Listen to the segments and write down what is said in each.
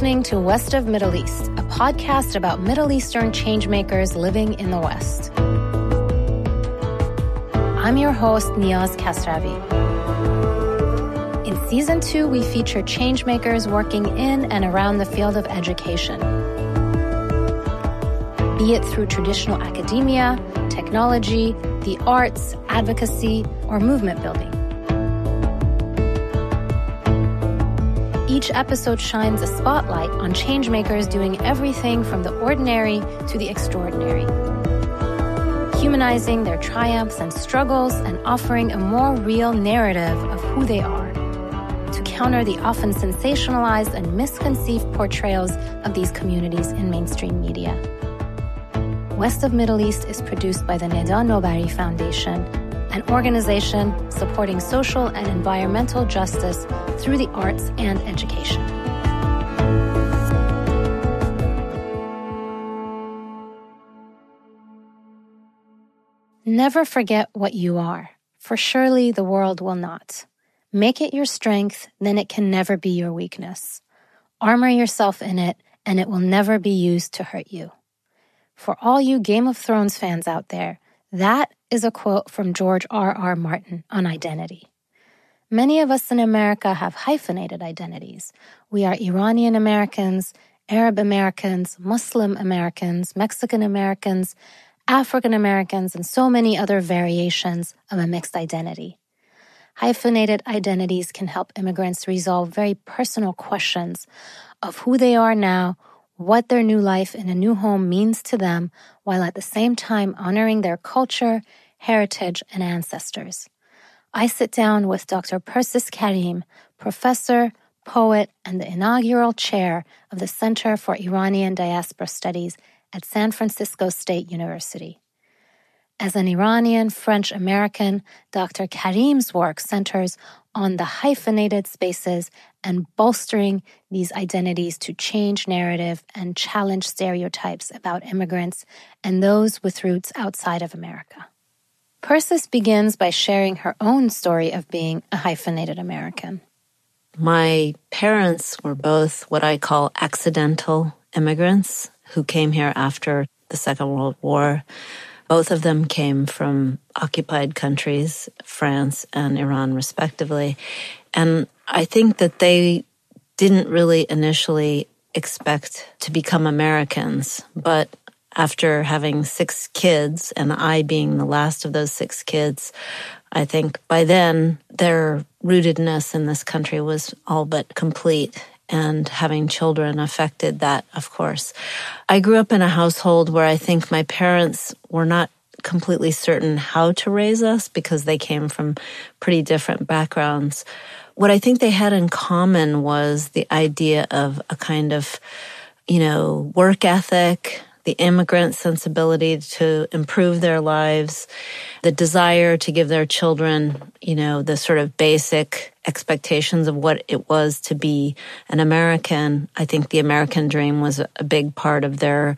listening to West of Middle East, a podcast about Middle Eastern changemakers living in the West. I'm your host, Niaz Kasravi. In season two, we feature changemakers working in and around the field of education. Be it through traditional academia, technology, the arts, advocacy, or movement building. Each episode shines a spotlight on changemakers doing everything from the ordinary to the extraordinary, humanizing their triumphs and struggles and offering a more real narrative of who they are to counter the often sensationalized and misconceived portrayals of these communities in mainstream media. West of Middle East is produced by the Neda Nobari Foundation an organization supporting social and environmental justice through the arts and education. Never forget what you are, for surely the world will not. Make it your strength, then it can never be your weakness. Armor yourself in it, and it will never be used to hurt you. For all you Game of Thrones fans out there, that is a quote from George R. R. Martin on identity. Many of us in America have hyphenated identities. We are Iranian Americans, Arab Americans, Muslim Americans, Mexican Americans, African Americans, and so many other variations of a mixed identity. Hyphenated identities can help immigrants resolve very personal questions of who they are now, what their new life in a new home means to them, while at the same time honoring their culture, heritage, and ancestors. I sit down with Dr. Persis Karim, professor, poet, and the inaugural chair of the Center for Iranian Diaspora Studies at San Francisco State University. As an Iranian French American, Dr. Karim's work centers on the hyphenated spaces and bolstering these identities to change narrative and challenge stereotypes about immigrants and those with roots outside of America. Persis begins by sharing her own story of being a hyphenated American. My parents were both what I call accidental immigrants who came here after the Second World War. Both of them came from occupied countries, France and Iran, respectively. And I think that they didn't really initially expect to become Americans, but after having six kids and I being the last of those six kids, I think by then their rootedness in this country was all but complete and having children affected that, of course. I grew up in a household where I think my parents were not completely certain how to raise us because they came from pretty different backgrounds. What I think they had in common was the idea of a kind of, you know, work ethic, the immigrant sensibility to improve their lives, the desire to give their children, you know, the sort of basic expectations of what it was to be an American. I think the American dream was a big part of their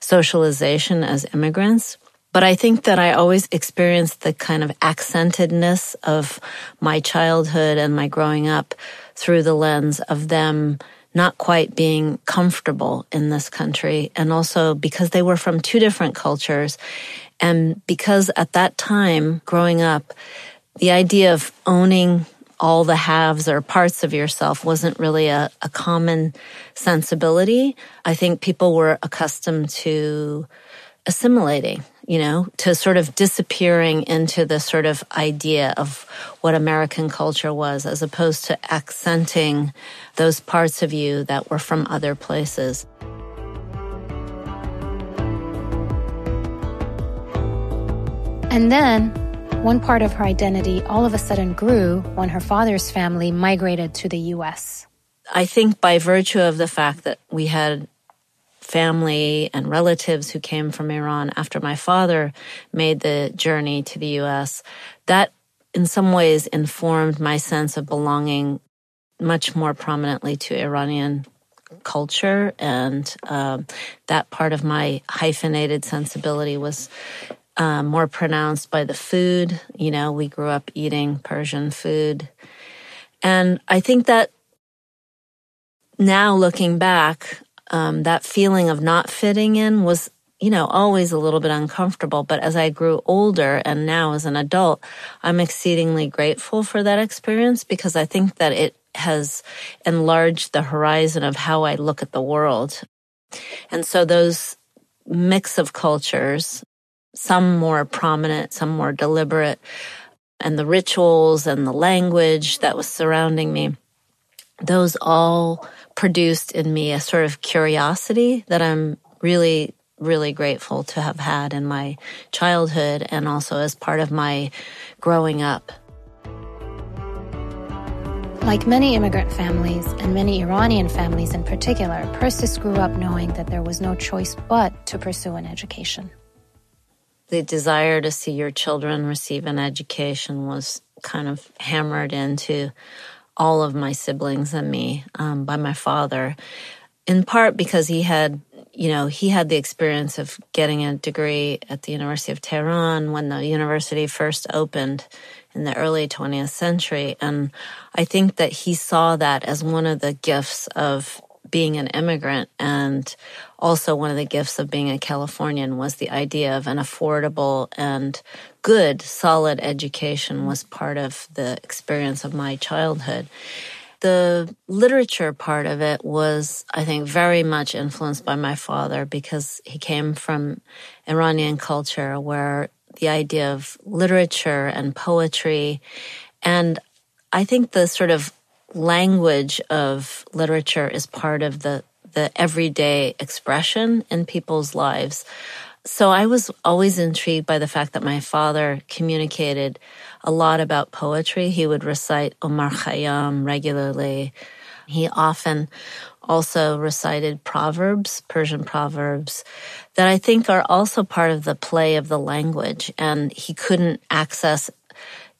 socialization as immigrants. But I think that I always experienced the kind of accentedness of my childhood and my growing up through the lens of them not quite being comfortable in this country. And also because they were from two different cultures. And because at that time, growing up, the idea of owning all the halves or parts of yourself wasn't really a, a common sensibility. I think people were accustomed to assimilating you know, to sort of disappearing into the sort of idea of what American culture was, as opposed to accenting those parts of you that were from other places. And then, one part of her identity all of a sudden grew when her father's family migrated to the US. I think by virtue of the fact that we had family and relatives who came from Iran after my father made the journey to the US, that in some ways informed my sense of belonging much more prominently to Iranian culture. And um, that part of my hyphenated sensibility was uh, more pronounced by the food. You know, we grew up eating Persian food. And I think that now looking back, um, that feeling of not fitting in was, you know, always a little bit uncomfortable. But as I grew older and now as an adult, I'm exceedingly grateful for that experience because I think that it has enlarged the horizon of how I look at the world. And so those mix of cultures, some more prominent, some more deliberate, and the rituals and the language that was surrounding me, those all produced in me a sort of curiosity that I'm really, really grateful to have had in my childhood and also as part of my growing up. Like many immigrant families, and many Iranian families in particular, Persis grew up knowing that there was no choice but to pursue an education. The desire to see your children receive an education was kind of hammered into all of my siblings and me um, by my father, in part because he had, you know, he had the experience of getting a degree at the University of Tehran when the university first opened in the early 20th century. And I think that he saw that as one of the gifts of being an immigrant and also one of the gifts of being a Californian was the idea of an affordable and good, solid education was part of the experience of my childhood. The literature part of it was, I think, very much influenced by my father because he came from Iranian culture where the idea of literature and poetry. And I think the sort of language of literature is part of the, the everyday expression in people's lives. So I was always intrigued by the fact that my father communicated a lot about poetry. He would recite Omar Khayyam regularly. He often also recited proverbs, Persian proverbs, that I think are also part of the play of the language. And he couldn't access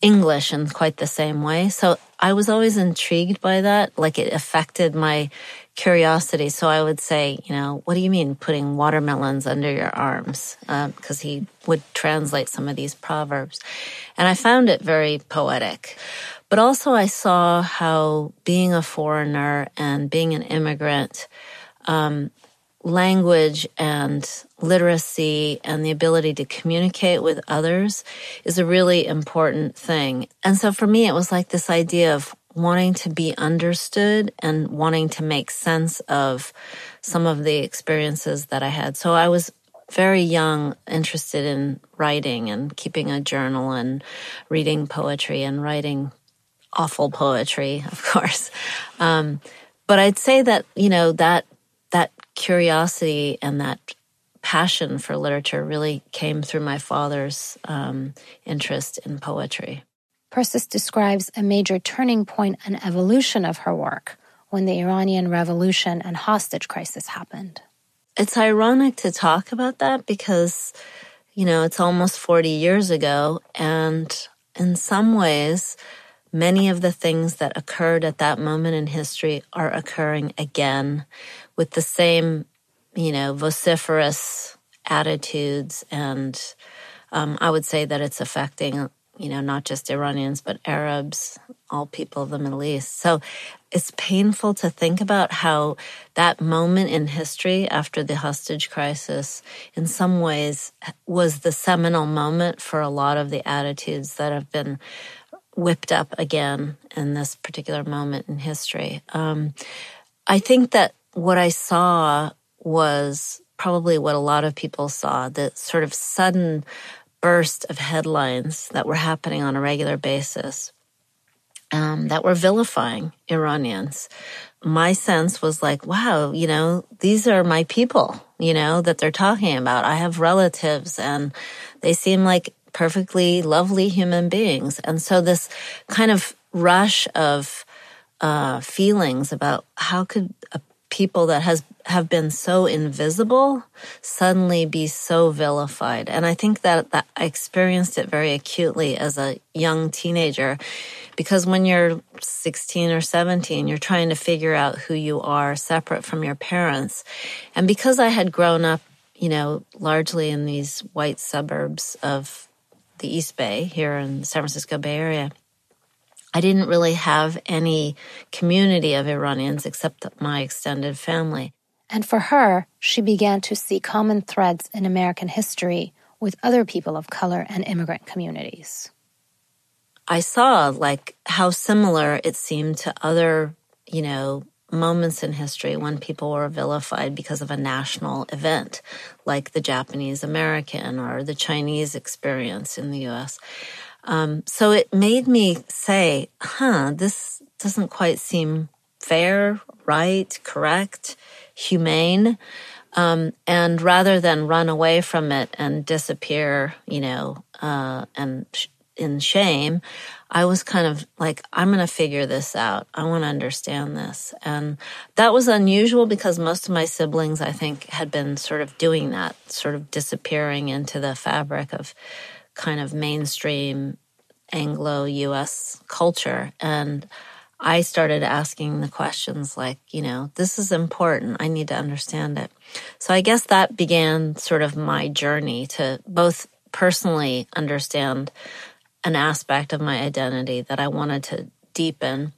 English in quite the same way. So I was always intrigued by that. Like it affected my curiosity. So I would say, you know, what do you mean putting watermelons under your arms? Because uh, he would translate some of these proverbs. And I found it very poetic. But also, I saw how being a foreigner and being an immigrant, um, language and literacy and the ability to communicate with others is a really important thing. And so for me, it was like this idea of wanting to be understood and wanting to make sense of some of the experiences that I had. So I was very young interested in writing and keeping a journal and reading poetry and writing awful poetry, of course. Um, but I'd say that, you know, that, that curiosity and that passion for literature really came through my father's um, interest in poetry. Persis describes a major turning point and evolution of her work when the Iranian Revolution and hostage crisis happened. It's ironic to talk about that because, you know, it's almost 40 years ago. And in some ways, many of the things that occurred at that moment in history are occurring again with the same, you know, vociferous attitudes. And um, I would say that it's affecting, you know, not just Iranians, but Arabs, all people of the Middle East. So it's painful to think about how that moment in history after the hostage crisis, in some ways, was the seminal moment for a lot of the attitudes that have been whipped up again in this particular moment in history. Um, I think that what I saw was probably what a lot of people saw the sort of sudden burst of headlines that were happening on a regular basis um, that were vilifying Iranians. My sense was like, wow, you know, these are my people, you know, that they're talking about. I have relatives and they seem like perfectly lovely human beings. And so this kind of rush of uh, feelings about how could a people that has have been so invisible suddenly be so vilified and i think that, that i experienced it very acutely as a young teenager because when you're 16 or 17 you're trying to figure out who you are separate from your parents and because i had grown up you know largely in these white suburbs of the East Bay here in the San Francisco Bay Area. I didn't really have any community of Iranians except my extended family. And for her, she began to see common threads in American history with other people of color and immigrant communities. I saw like how similar it seemed to other, you know, moments in history when people were vilified because of a national event, like the Japanese American or the Chinese experience in the US. Um, so it made me say, huh, this doesn't quite seem fair, right, correct, humane. Um, and rather than run away from it and disappear, you know, uh, and sh- in shame, I was kind of like, I'm going to figure this out. I want to understand this. And that was unusual because most of my siblings, I think, had been sort of doing that, sort of disappearing into the fabric of kind of mainstream Anglo US culture. And I started asking the questions like, you know, this is important. I need to understand it. So I guess that began sort of my journey to both personally understand an aspect of my identity that I wanted to deepen,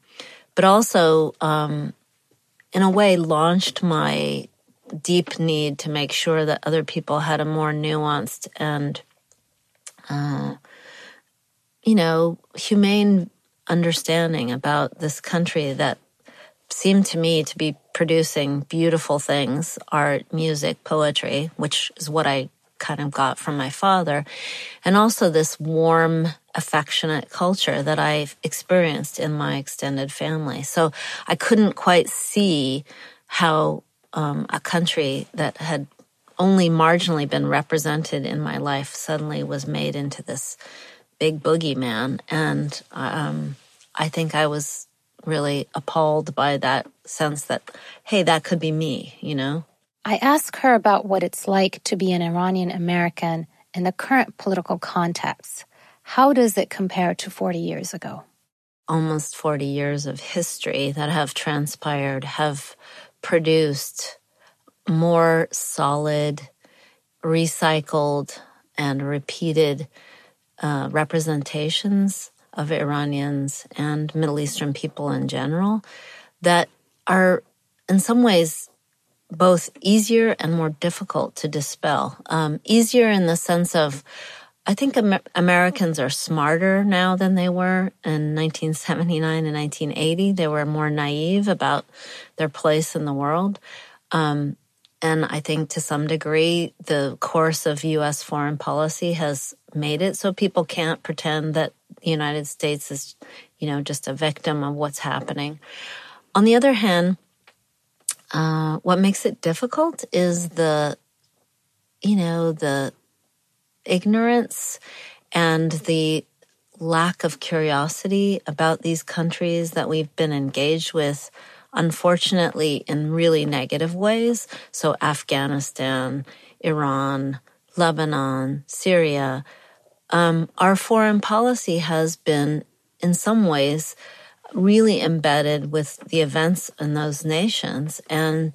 but also, um, in a way, launched my deep need to make sure that other people had a more nuanced and, uh, you know, humane understanding about this country that seemed to me to be producing beautiful things art, music, poetry, which is what I kind of got from my father, and also this warm, affectionate culture that I've experienced in my extended family. So I couldn't quite see how um, a country that had only marginally been represented in my life suddenly was made into this big boogeyman. And um, I think I was really appalled by that sense that, hey, that could be me, you know? I ask her about what it's like to be an Iranian American in the current political context. How does it compare to 40 years ago? Almost 40 years of history that have transpired have produced more solid, recycled, and repeated uh, representations of Iranians and Middle Eastern people in general that are in some ways both easier and more difficult to dispel. Um, easier in the sense of, I think Amer- Americans are smarter now than they were in 1979 and 1980. They were more naive about their place in the world. Um, and I think to some degree, the course of U.S. foreign policy has made it so people can't pretend that the United States is, you know, just a victim of what's happening. On the other hand, uh, what makes it difficult is the, you know, the ignorance and the lack of curiosity about these countries that we've been engaged with, unfortunately, in really negative ways. So, Afghanistan, Iran, Lebanon, Syria. Um, our foreign policy has been, in some ways, really embedded with the events in those nations. And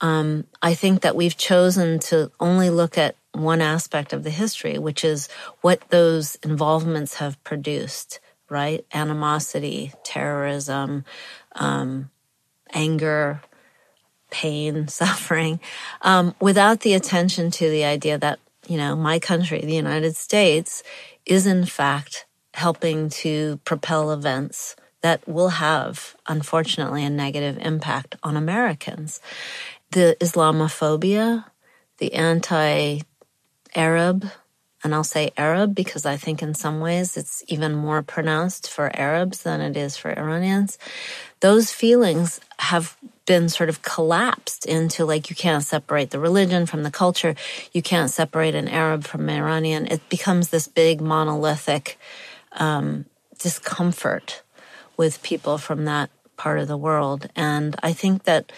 um, I think that we've chosen to only look at one aspect of the history, which is what those involvements have produced, right? Animosity, terrorism, um, anger, pain, suffering, um, without the attention to the idea that, you know, my country, the United States, is in fact helping to propel events that will have, unfortunately, a negative impact on Americans. The Islamophobia, the anti Arab, and I'll say Arab because I think in some ways it's even more pronounced for Arabs than it is for Iranians. Those feelings have been sort of collapsed into like you can't separate the religion from the culture, you can't separate an Arab from an Iranian. It becomes this big monolithic um, discomfort with people from that part of the world. And I think that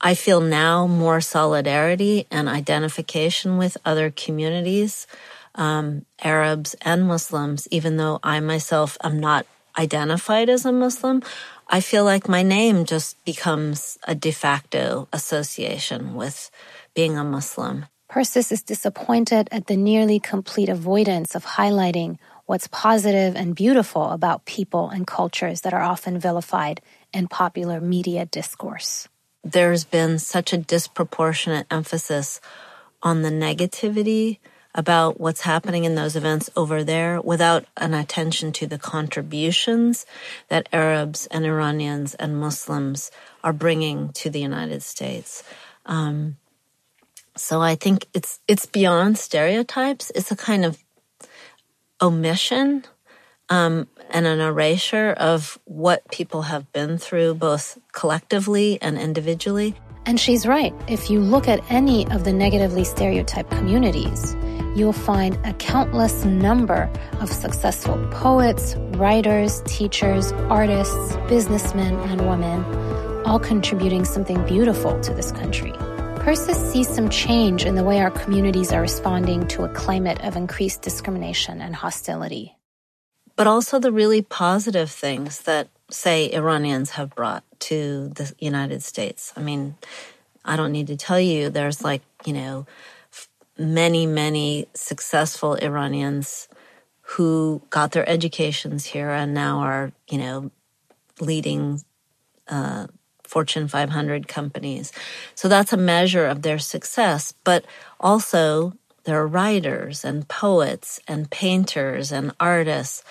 I feel now more solidarity and identification with other communities, um, Arabs and Muslims, even though I myself am not identified as a Muslim. I feel like my name just becomes a de facto association with being a Muslim. Persis is disappointed at the nearly complete avoidance of highlighting what's positive and beautiful about people and cultures that are often vilified in popular media discourse. There's been such a disproportionate emphasis on the negativity about what's happening in those events over there without an attention to the contributions that Arabs and Iranians and Muslims are bringing to the United States. Um, so I think it's it's beyond stereotypes. It's a kind of omission um, and an erasure of what people have been through, both collectively and individually. And she's right. If you look at any of the negatively stereotyped communities, you'll find a countless number of successful poets, writers, teachers, artists, businessmen, and women, all contributing something beautiful to this country. Persis sees some change in the way our communities are responding to a climate of increased discrimination and hostility. But also the really positive things that, say, Iranians have brought to the United States. I mean, I don't need to tell you, there's like, you know, many, many successful Iranians who got their educations here and now are, you know, leading uh, Fortune 500 companies. So that's a measure of their success. But also, there are writers and poets and painters and artists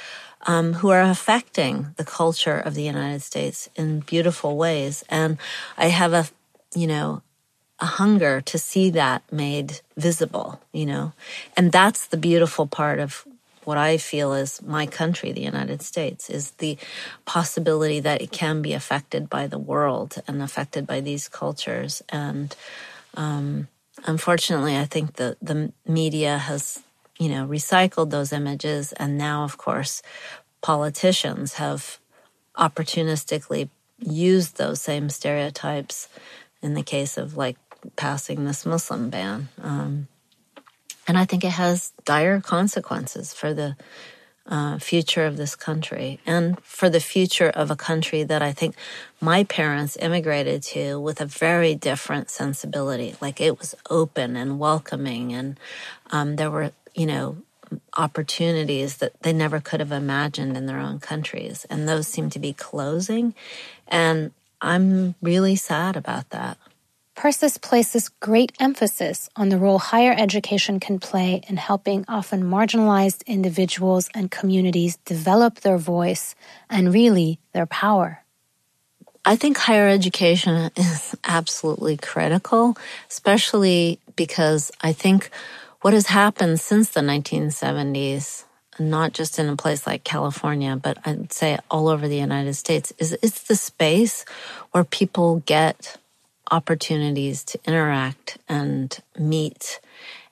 um, who are affecting the culture of the United States in beautiful ways. And I have a, you know, a hunger to see that made visible, you know, and that's the beautiful part of what I feel is my country, the United States, is the possibility that it can be affected by the world and affected by these cultures. And um, unfortunately, I think the the media has, you know, recycled those images, and now, of course, politicians have opportunistically used those same stereotypes. In the case of like passing this Muslim ban. Um, and I think it has dire consequences for the uh, future of this country and for the future of a country that I think my parents immigrated to with a very different sensibility. Like it was open and welcoming, and um, there were, you know, opportunities that they never could have imagined in their own countries. And those seem to be closing. And I'm really sad about that. Persis places great emphasis on the role higher education can play in helping often marginalized individuals and communities develop their voice and really their power. I think higher education is absolutely critical, especially because I think what has happened since the 1970s, not just in a place like California, but I'd say all over the United States, is it's the space where people get opportunities to interact and meet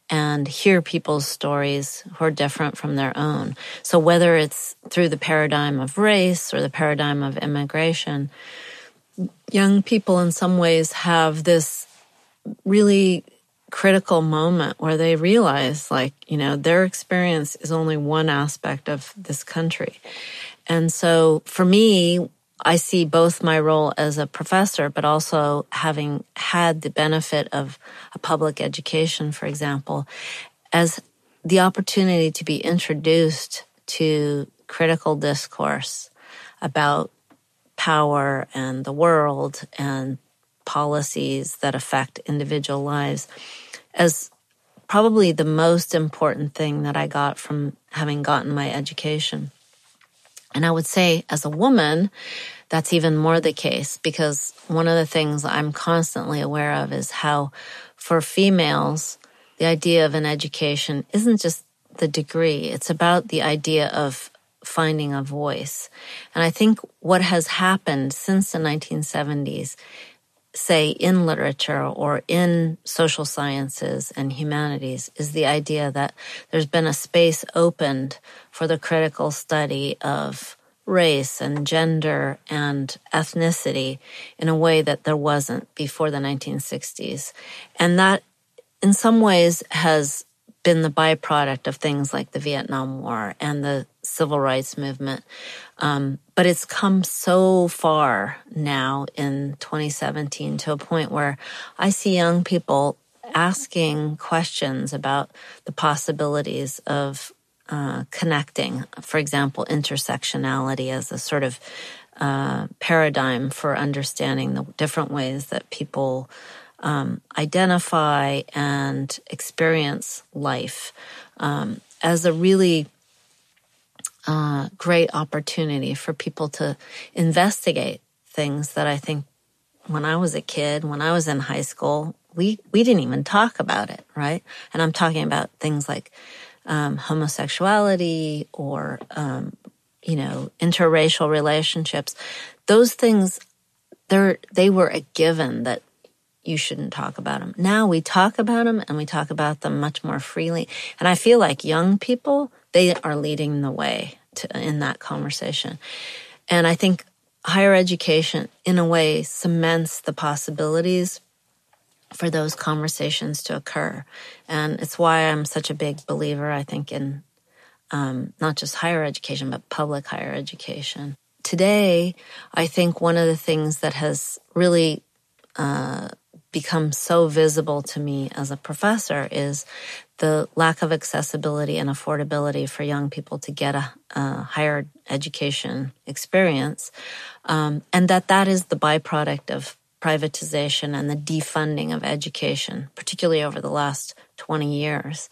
and hear people's stories who are different from their own. So whether it's through the paradigm of race or the paradigm of immigration, young people in some ways have this really critical moment where they realize like, you know, their experience is only one aspect of this country. And so for me, I see both my role as a professor, but also having had the benefit of a public education, for example, as the opportunity to be introduced to critical discourse about power and the world and policies that affect individual lives as probably the most important thing that I got from having gotten my education. And I would say as a woman, that's even more the case because one of the things I'm constantly aware of is how for females, the idea of an education isn't just the degree. It's about the idea of finding a voice. And I think what has happened since the 1970s, say in literature or in social sciences and humanities, is the idea that there's been a space opened for the critical study of race and gender and ethnicity in a way that there wasn't before the 1960s. And that in some ways has been the byproduct of things like the Vietnam War and the civil rights movement. Um, but it's come so far now in 2017 to a point where I see young people asking questions about the possibilities of uh, connecting, for example, intersectionality as a sort of uh, paradigm for understanding the different ways that people um, identify and experience life um, as a really uh, great opportunity for people to investigate things that I think when I was a kid, when I was in high school, we, we didn't even talk about it, right? And I'm talking about things like um, homosexuality or, um, you know, interracial relationships. Those things, they're, they were a given that you shouldn't talk about them. Now we talk about them and we talk about them much more freely. And I feel like young people, they are leading the way to, in that conversation. And I think higher education, in a way, cements the possibilities for those conversations to occur. And it's why I'm such a big believer, I think, in um, not just higher education, but public higher education. Today, I think one of the things that has really uh, become so visible to me as a professor is the lack of accessibility and affordability for young people to get a, a higher education experience, um, and that that is the byproduct of privatization and the defunding of education, particularly over the last 20 years.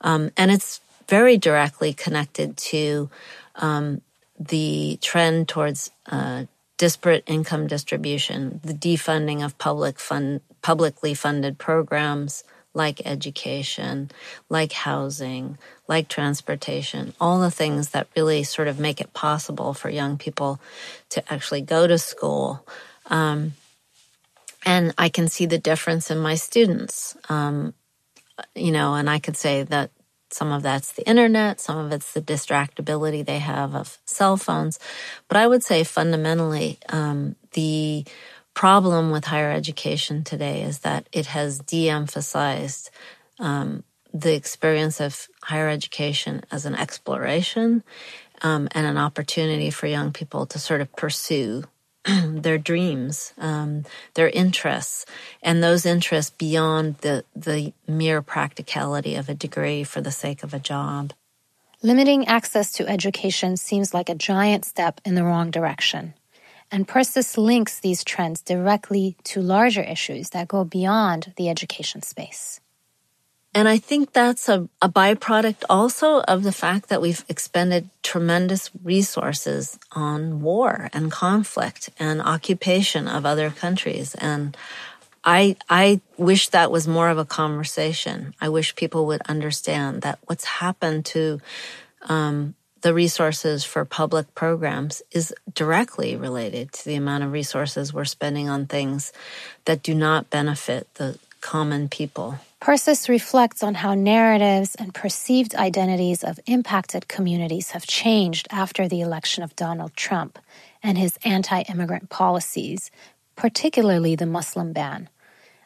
Um, and it's very directly connected to um, the trend towards uh, disparate income distribution, the defunding of public fund, publicly funded programs like education, like housing, like transportation, all the things that really sort of make it possible for young people to actually go to school. Um, and I can see the difference in my students. Um, you know, and I could say that some of that's the internet, some of it's the distractibility they have of cell phones. But I would say fundamentally, um, the problem with higher education today is that it has de emphasized um, the experience of higher education as an exploration um, and an opportunity for young people to sort of pursue their dreams, um, their interests, and those interests beyond the, the mere practicality of a degree for the sake of a job. Limiting access to education seems like a giant step in the wrong direction. And Persis links these trends directly to larger issues that go beyond the education space. And I think that's a, a byproduct also of the fact that we've expended tremendous resources on war and conflict and occupation of other countries. And I, I wish that was more of a conversation. I wish people would understand that what's happened to um, the resources for public programs is directly related to the amount of resources we're spending on things that do not benefit the common people. Persis reflects on how narratives and perceived identities of impacted communities have changed after the election of Donald Trump and his anti immigrant policies, particularly the Muslim ban,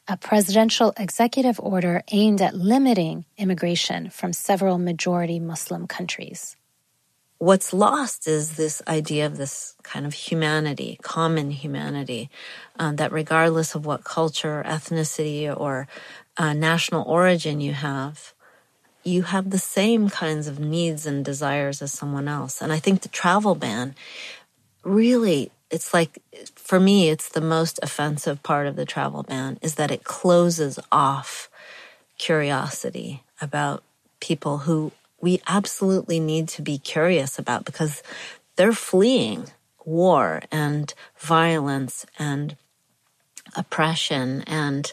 a presidential executive order aimed at limiting immigration from several majority Muslim countries. What's lost is this idea of this kind of humanity, common humanity, uh, that regardless of what culture, ethnicity, or uh, national origin you have, you have the same kinds of needs and desires as someone else. And I think the travel ban really, it's like, for me, it's the most offensive part of the travel ban is that it closes off curiosity about people who we absolutely need to be curious about because they're fleeing war and violence and oppression and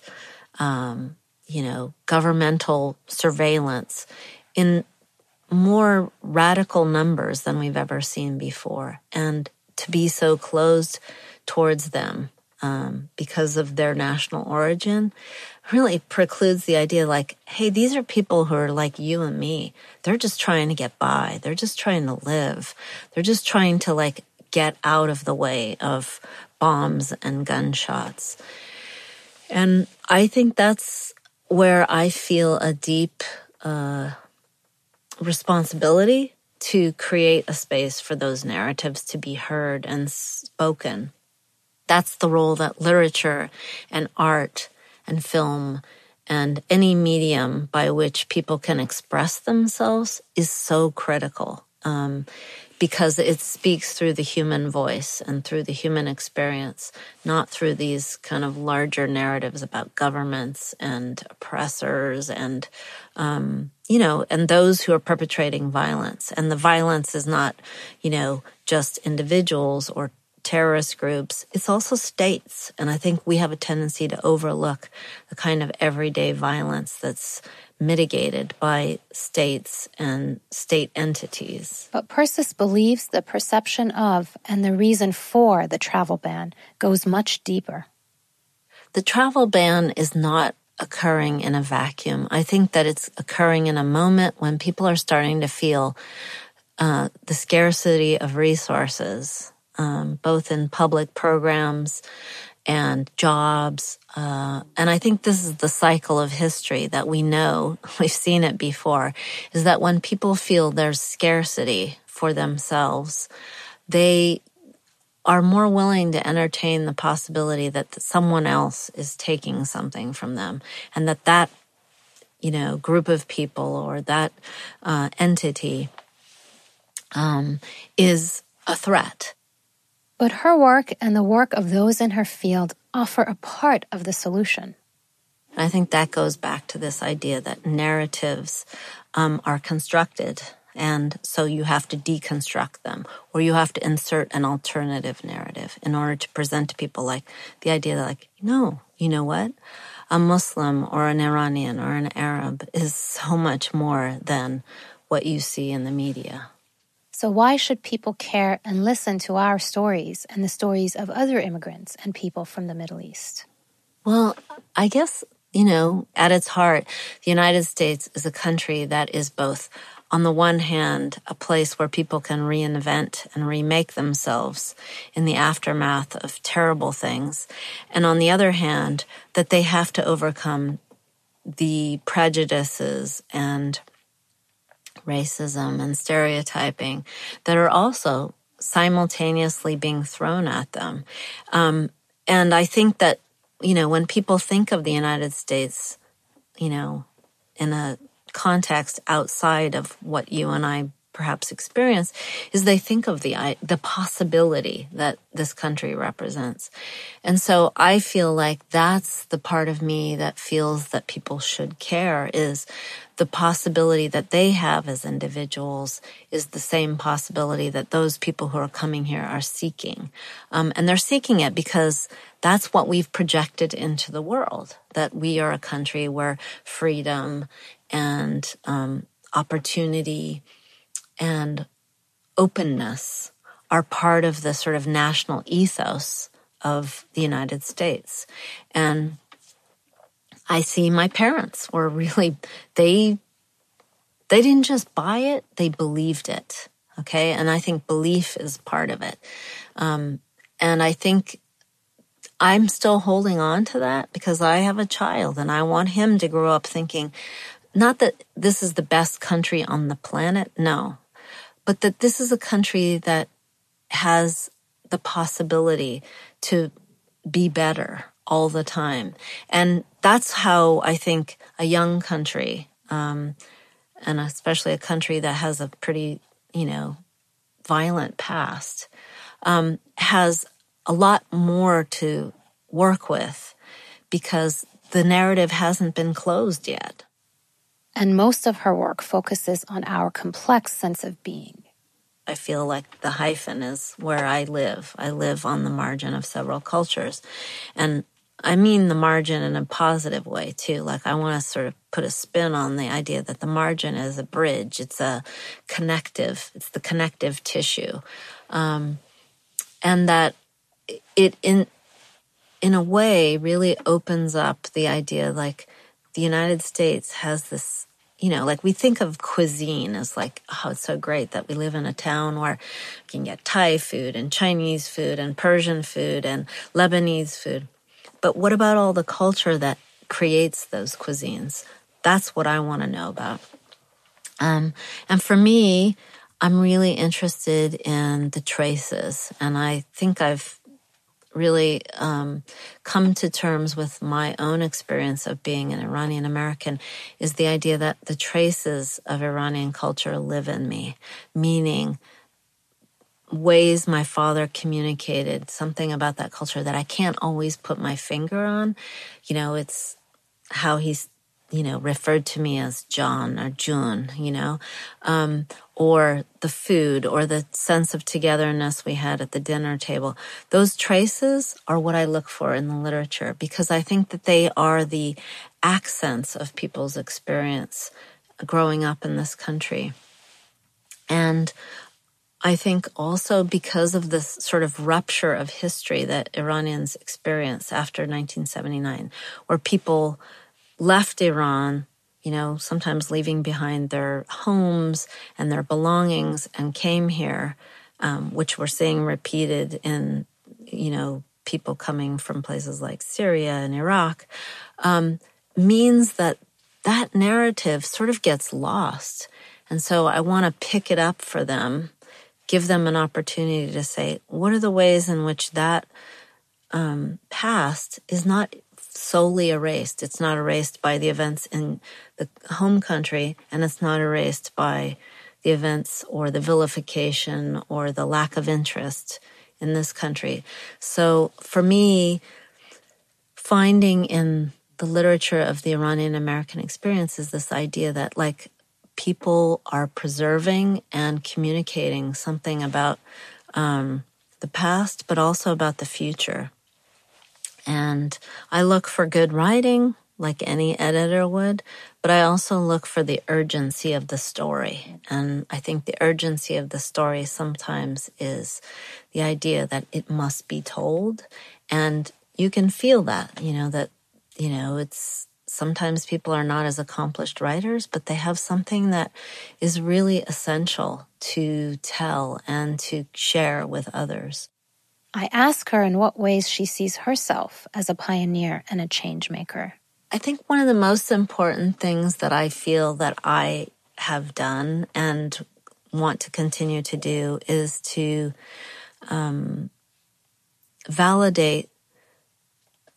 um, you know, governmental surveillance in more radical numbers than we've ever seen before. And to be so closed towards them um, because of their national origin really precludes the idea like, hey, these are people who are like you and me. They're just trying to get by. They're just trying to live. They're just trying to like get out of the way of bombs and gunshots. And I think that's where I feel a deep uh, responsibility to create a space for those narratives to be heard and spoken. That's the role that literature and art and film and any medium by which people can express themselves is so critical. Um, because it speaks through the human voice and through the human experience, not through these kind of larger narratives about governments and oppressors and, um, you know, and those who are perpetrating violence. And the violence is not, you know, just individuals or terrorist groups, it's also states. And I think we have a tendency to overlook the kind of everyday violence that's mitigated by states and state entities. But Persis believes the perception of and the reason for the travel ban goes much deeper. The travel ban is not occurring in a vacuum. I think that it's occurring in a moment when people are starting to feel uh, the scarcity of resources, um, both in public programs and jobs. Uh, and I think this is the cycle of history that we know, we've seen it before, is that when people feel there's scarcity for themselves, they are more willing to entertain the possibility that someone else is taking something from them and that that you know group of people or that uh, entity um, is a threat but her work and the work of those in her field offer a part of the solution. I think that goes back to this idea that narratives um, are constructed. And so you have to deconstruct them, or you have to insert an alternative narrative in order to present to people like the idea that, like, no, you know what? A Muslim or an Iranian or an Arab is so much more than what you see in the media. So, why should people care and listen to our stories and the stories of other immigrants and people from the Middle East? Well, I guess, you know, at its heart, the United States is a country that is both, on the one hand, a place where people can reinvent and remake themselves in the aftermath of terrible things. And on the other hand, that they have to overcome the prejudices and racism and stereotyping that are also simultaneously being thrown at them. Um, and I think that, you know, when people think of the United States, you know, in a context outside of what you and I perhaps experience is they think of the the possibility that this country represents. And so I feel like that's the part of me that feels that people should care is the possibility that they have as individuals is the same possibility that those people who are coming here are seeking. Um, and they're seeking it because that's what we've projected into the world, that we are a country where freedom and um, opportunity and openness are part of the sort of national ethos of the United States. And I see my parents were really, they, they didn't just buy it, they believed it. Okay. And I think belief is part of it. Um, and I think I'm still holding on to that because I have a child and I want him to grow up thinking, not that this is the best country on the planet. No, but that this is a country that has the possibility to be better all the time. And that's how I think a young country, um, and especially a country that has a pretty, you know, violent past, um, has a lot more to work with because the narrative hasn't been closed yet. And most of her work focuses on our complex sense of being. I feel like the hyphen is where I live. I live on the margin of several cultures. And I mean the margin in a positive way too. Like I want to sort of put a spin on the idea that the margin is a bridge. It's a connective. It's the connective tissue, um, and that it in in a way really opens up the idea like the United States has this you know, like we think of cuisine as like, oh, it's so great that we live in a town where you can get Thai food and Chinese food and Persian food and Lebanese food. But what about all the culture that creates those cuisines? That's what I want to know about. Um, and for me, I'm really interested in the traces, and I think I've really um, come to terms with my own experience of being an Iranian American is the idea that the traces of Iranian culture live in me, meaning ways my father communicated something about that culture that I can't always put my finger on. You know, it's how he's you know, referred to me as jan or joon, you know, um, or the food or the sense of togetherness we had at the dinner table. Those traces are what I look for in the literature because I think that they are the accents of people's experience growing up in this country. And I think also because of this sort of rupture of history that Iranians experience after 1979, where people left Iran, you know, sometimes leaving behind their homes and their belongings and came here, um, which we're seeing repeated in, you know, people coming from places like Syria and Iraq, um, means that that narrative sort of gets lost. And so I want to pick it up for them, give them an opportunity to say, what are the ways in which that um, past is not solely erased. It's not erased by the events in the home country, and it's not erased by the events or the vilification or the lack of interest in this country. So for me, finding in the literature of the Iranian American experience is this idea that like people are preserving and communicating something about um, the past, but also about the future. And I look for good writing like any editor would, but I also look for the urgency of the story. And I think the urgency of the story sometimes is the idea that it must be told. And you can feel that, you know, that, you know, it's sometimes people are not as accomplished writers, but they have something that is really essential to tell and to share with others. I ask her in what ways she sees herself as a pioneer and a change maker. I think one of the most important things that I feel that I have done and want to continue to do is to um, validate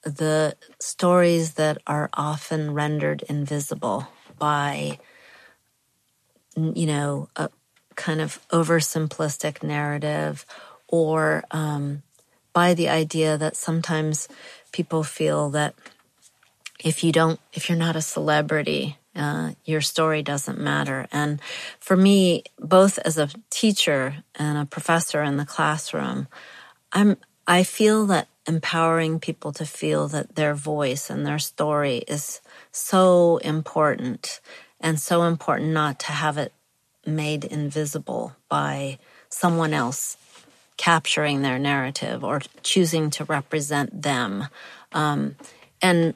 the stories that are often rendered invisible by, you know, a kind of oversimplistic narrative or um, by the idea that sometimes people feel that if you don't, if you're not a celebrity, uh, your story doesn't matter. And for me, both as a teacher and a professor in the classroom, I'm, I feel that empowering people to feel that their voice and their story is so important and so important not to have it made invisible by someone else capturing their narrative or choosing to represent them. Um, and,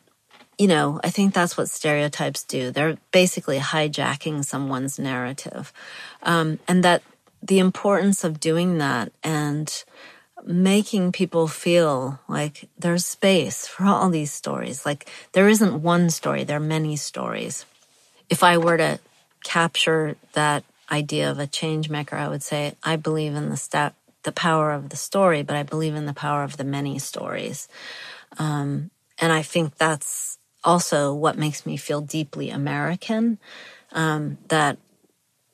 you know, I think that's what stereotypes do. They're basically hijacking someone's narrative. Um, and that the importance of doing that and making people feel like there's space for all these stories. Like there isn't one story, there are many stories. If I were to capture that idea of a change maker, I would say I believe in the step the power of the story, but I believe in the power of the many stories. Um, and I think that's also what makes me feel deeply American. Um, that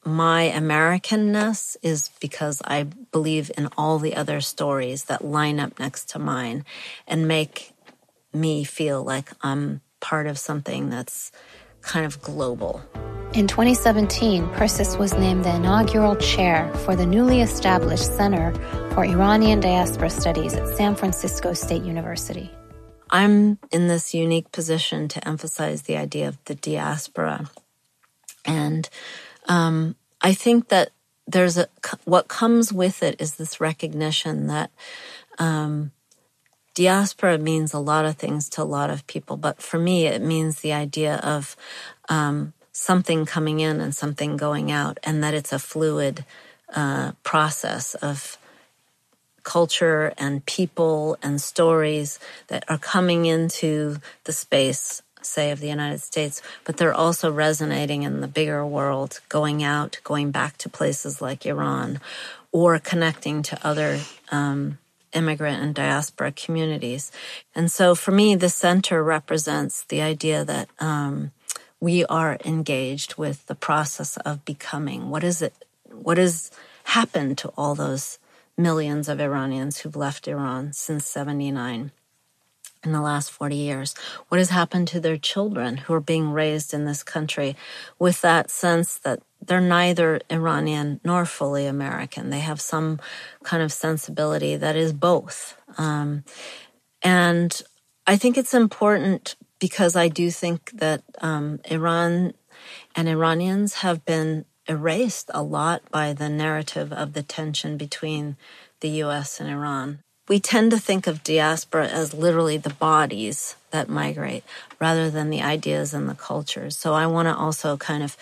my Americanness is because I believe in all the other stories that line up next to mine and make me feel like I'm part of something that's kind of global. In 2017, Persis was named the inaugural chair for the newly established Center for Iranian Diaspora Studies at San Francisco State University. I'm in this unique position to emphasize the idea of the diaspora. And um, I think that there's a, what comes with it is this recognition that um, diaspora means a lot of things to a lot of people. But for me, it means the idea of um, something coming in and something going out, and that it's a fluid uh, process of culture and people and stories that are coming into the space, say, of the United States, but they're also resonating in the bigger world, going out, going back to places like Iran, or connecting to other um, immigrant and diaspora communities. And so for me, the center represents the idea that um, we are engaged with the process of becoming. What is it? What has happened to all those millions of Iranians who've left Iran since 79? in the last 40 years? What has happened to their children who are being raised in this country with that sense that they're neither Iranian nor fully American? They have some kind of sensibility that is both. Um, and I think it's important because I do think that um, Iran and Iranians have been erased a lot by the narrative of the tension between the US and Iran we tend to think of diaspora as literally the bodies that migrate rather than the ideas and the cultures. So I want to also kind of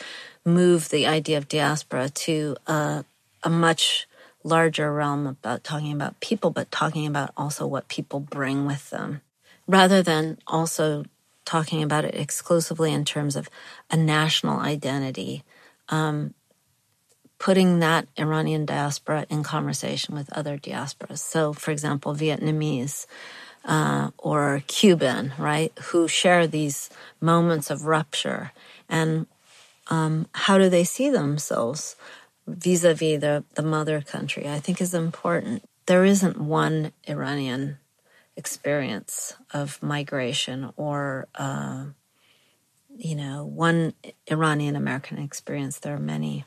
move the idea of diaspora to a, a much larger realm about talking about people, but talking about also what people bring with them rather than also talking about it exclusively in terms of a national identity. Um, putting that Iranian diaspora in conversation with other diasporas. So, for example, Vietnamese uh, or Cuban, right, who share these moments of rupture, and um, how do they see themselves vis-a-vis the, the mother country? I think is important. There isn't one Iranian experience of migration or uh, you know one Iranian American experience. There are many.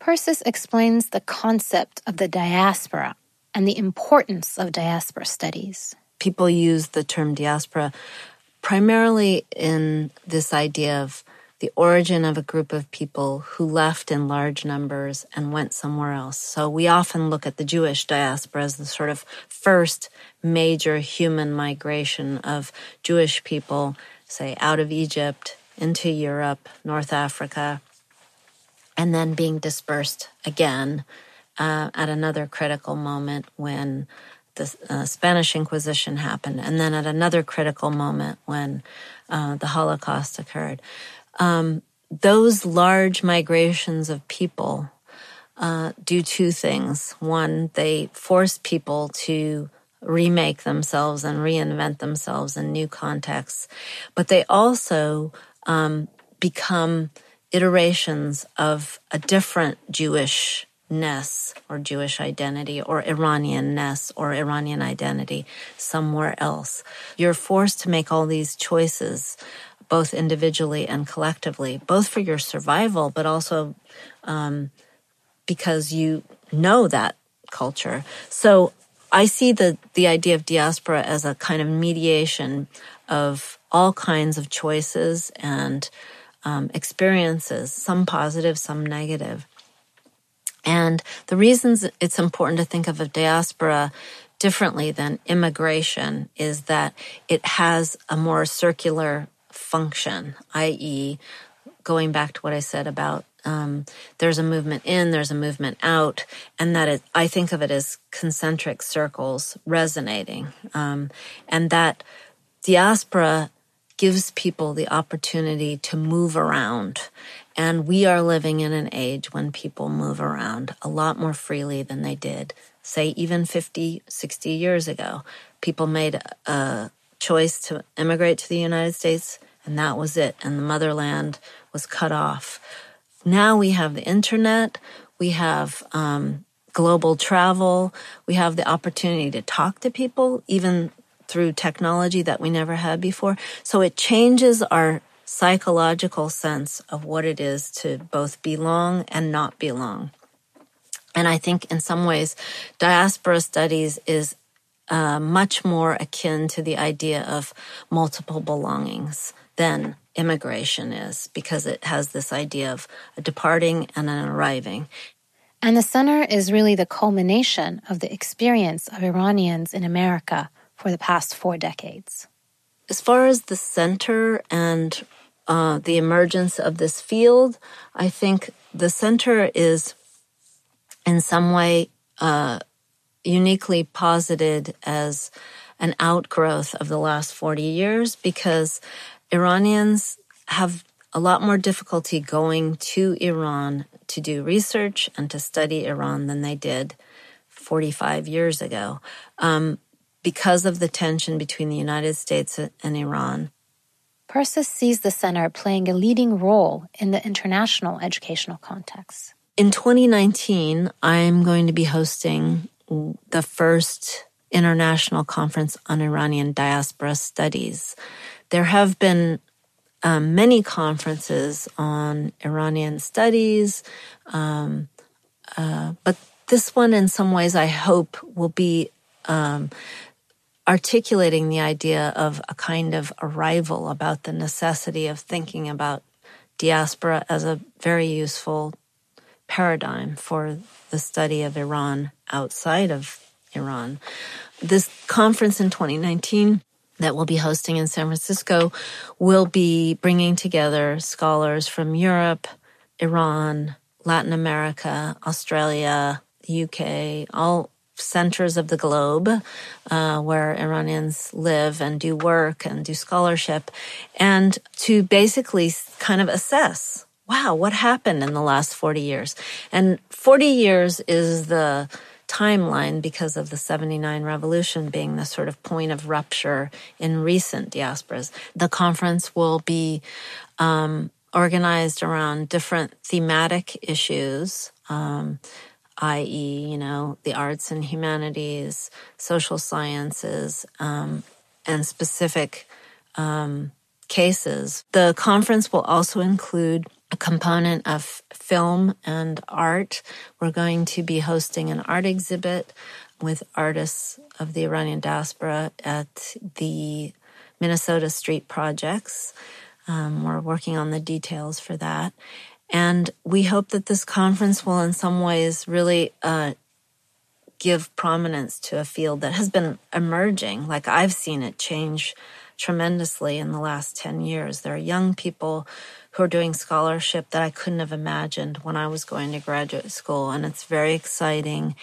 Persis explains the concept of the diaspora and the importance of diaspora studies. People use the term diaspora primarily in this idea of the origin of a group of people who left in large numbers and went somewhere else. So we often look at the Jewish diaspora as the sort of first major human migration of Jewish people, say, out of Egypt into Europe, North Africa, and then being dispersed again uh, at another critical moment when the uh, Spanish Inquisition happened, and then at another critical moment when uh, the Holocaust occurred. Um, those large migrations of people uh, do two things. One, they force people to remake themselves and reinvent themselves in new contexts, but they also um, become iterations of a different Jewishness or Jewish identity or Iranianness or Iranian identity somewhere else. You're forced to make all these choices, both individually and collectively, both for your survival, but also um, because you know that culture. So I see the, the idea of diaspora as a kind of mediation of all kinds of choices and um, experiences, some positive, some negative. And the reasons it's important to think of a diaspora differently than immigration is that it has a more circular function, i.e., going back to what I said about um, there's a movement in, there's a movement out, and that it, I think of it as concentric circles resonating, um, and that diaspora gives people the opportunity to move around. And we are living in an age when people move around a lot more freely than they did, say, even 50, 60 years ago. People made a choice to immigrate to the United States, and that was it. And the motherland was cut off. Now we have the internet, we have um, global travel, we have the opportunity to talk to people, even through technology that we never had before. So it changes our psychological sense of what it is to both belong and not belong. And I think in some ways, diaspora studies is uh, much more akin to the idea of multiple belongings than immigration is, because it has this idea of a departing and an arriving. And the center is really the culmination of the experience of Iranians in America for the past four decades. As far as the center and uh, the emergence of this field, I think the center is in some way uh, uniquely posited as an outgrowth of the last 40 years because Iranians have a lot more difficulty going to Iran to do research and to study Iran than they did 45 years ago um, because of the tension between the United States and Iran. Persis sees the center playing a leading role in the international educational context. In 2019, I'm going to be hosting the first international conference on Iranian diaspora studies. There have been um, many conferences on Iranian studies, um, uh, but this one, in some ways, I hope will be um, articulating the idea of a kind of arrival about the necessity of thinking about diaspora as a very useful paradigm for the study of Iran outside of Iran. This conference in 2019 that we'll be hosting in San Francisco will be bringing together scholars from Europe, Iran, Latin America, Australia, UK, all centers of the globe uh, where Iranians live and do work and do scholarship, and to basically kind of assess wow, what happened in the last 40 years? And 40 years is the timeline because of the 79 revolution being the sort of point of rupture in recent diasporas. The conference will be um, organized around different thematic issues. Um, i.e., you know, the arts and humanities, social sciences, um, and specific um, cases. The conference will also include a component of film and art. We're going to be hosting an art exhibit with artists of the Iranian diaspora at the Minnesota Street Projects. Um, we're working on the details for that. And we hope that this conference will, in some ways, really uh, give prominence to a field that has been emerging. Like I've seen it change tremendously in the last 10 years. There are young people who are doing scholarship that I couldn't have imagined when I was going to graduate school. And it's very exciting.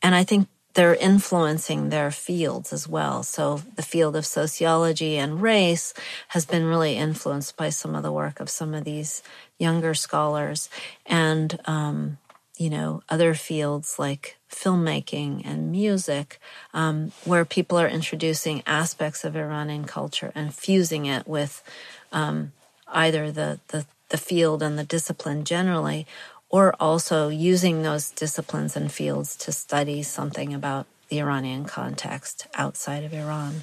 And I think they're influencing their fields as well. So the field of sociology and race has been really influenced by some of the work of some of these younger scholars. And, um, you know, other fields like filmmaking and music, um, where people are introducing aspects of Iranian culture and fusing it with um, either the, the, the field and the discipline generally, or also using those disciplines and fields to study something about the Iranian context outside of Iran.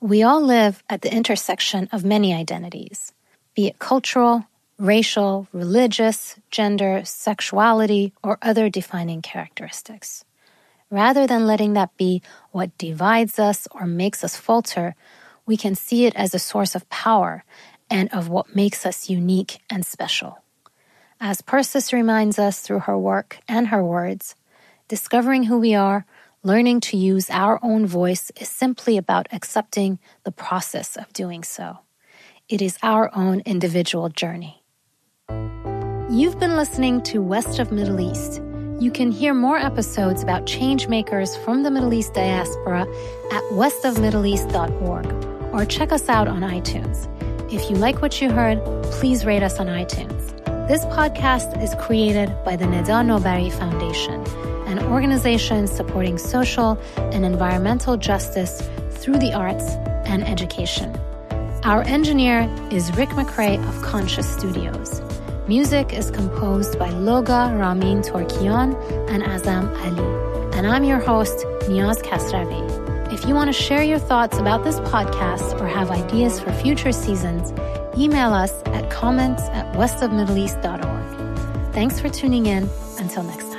We all live at the intersection of many identities, be it cultural, racial, religious, gender, sexuality, or other defining characteristics. Rather than letting that be what divides us or makes us falter, we can see it as a source of power and of what makes us unique and special. As Persis reminds us through her work and her words, discovering who we are, learning to use our own voice is simply about accepting the process of doing so. It is our own individual journey. You've been listening to West of Middle East. You can hear more episodes about changemakers from the Middle East diaspora at westofmiddleeast.org or check us out on iTunes. If you like what you heard, please rate us on iTunes. This podcast is created by the Neda Nobari Foundation, an organization supporting social and environmental justice through the arts and education. Our engineer is Rick McRae of Conscious Studios. Music is composed by Loga Ramin Torkian and Azam Ali. And I'm your host, Niaz Kasravi. If you want to share your thoughts about this podcast or have ideas for future seasons, email us at comments at westofmiddleeast.org. Thanks for tuning in. Until next time.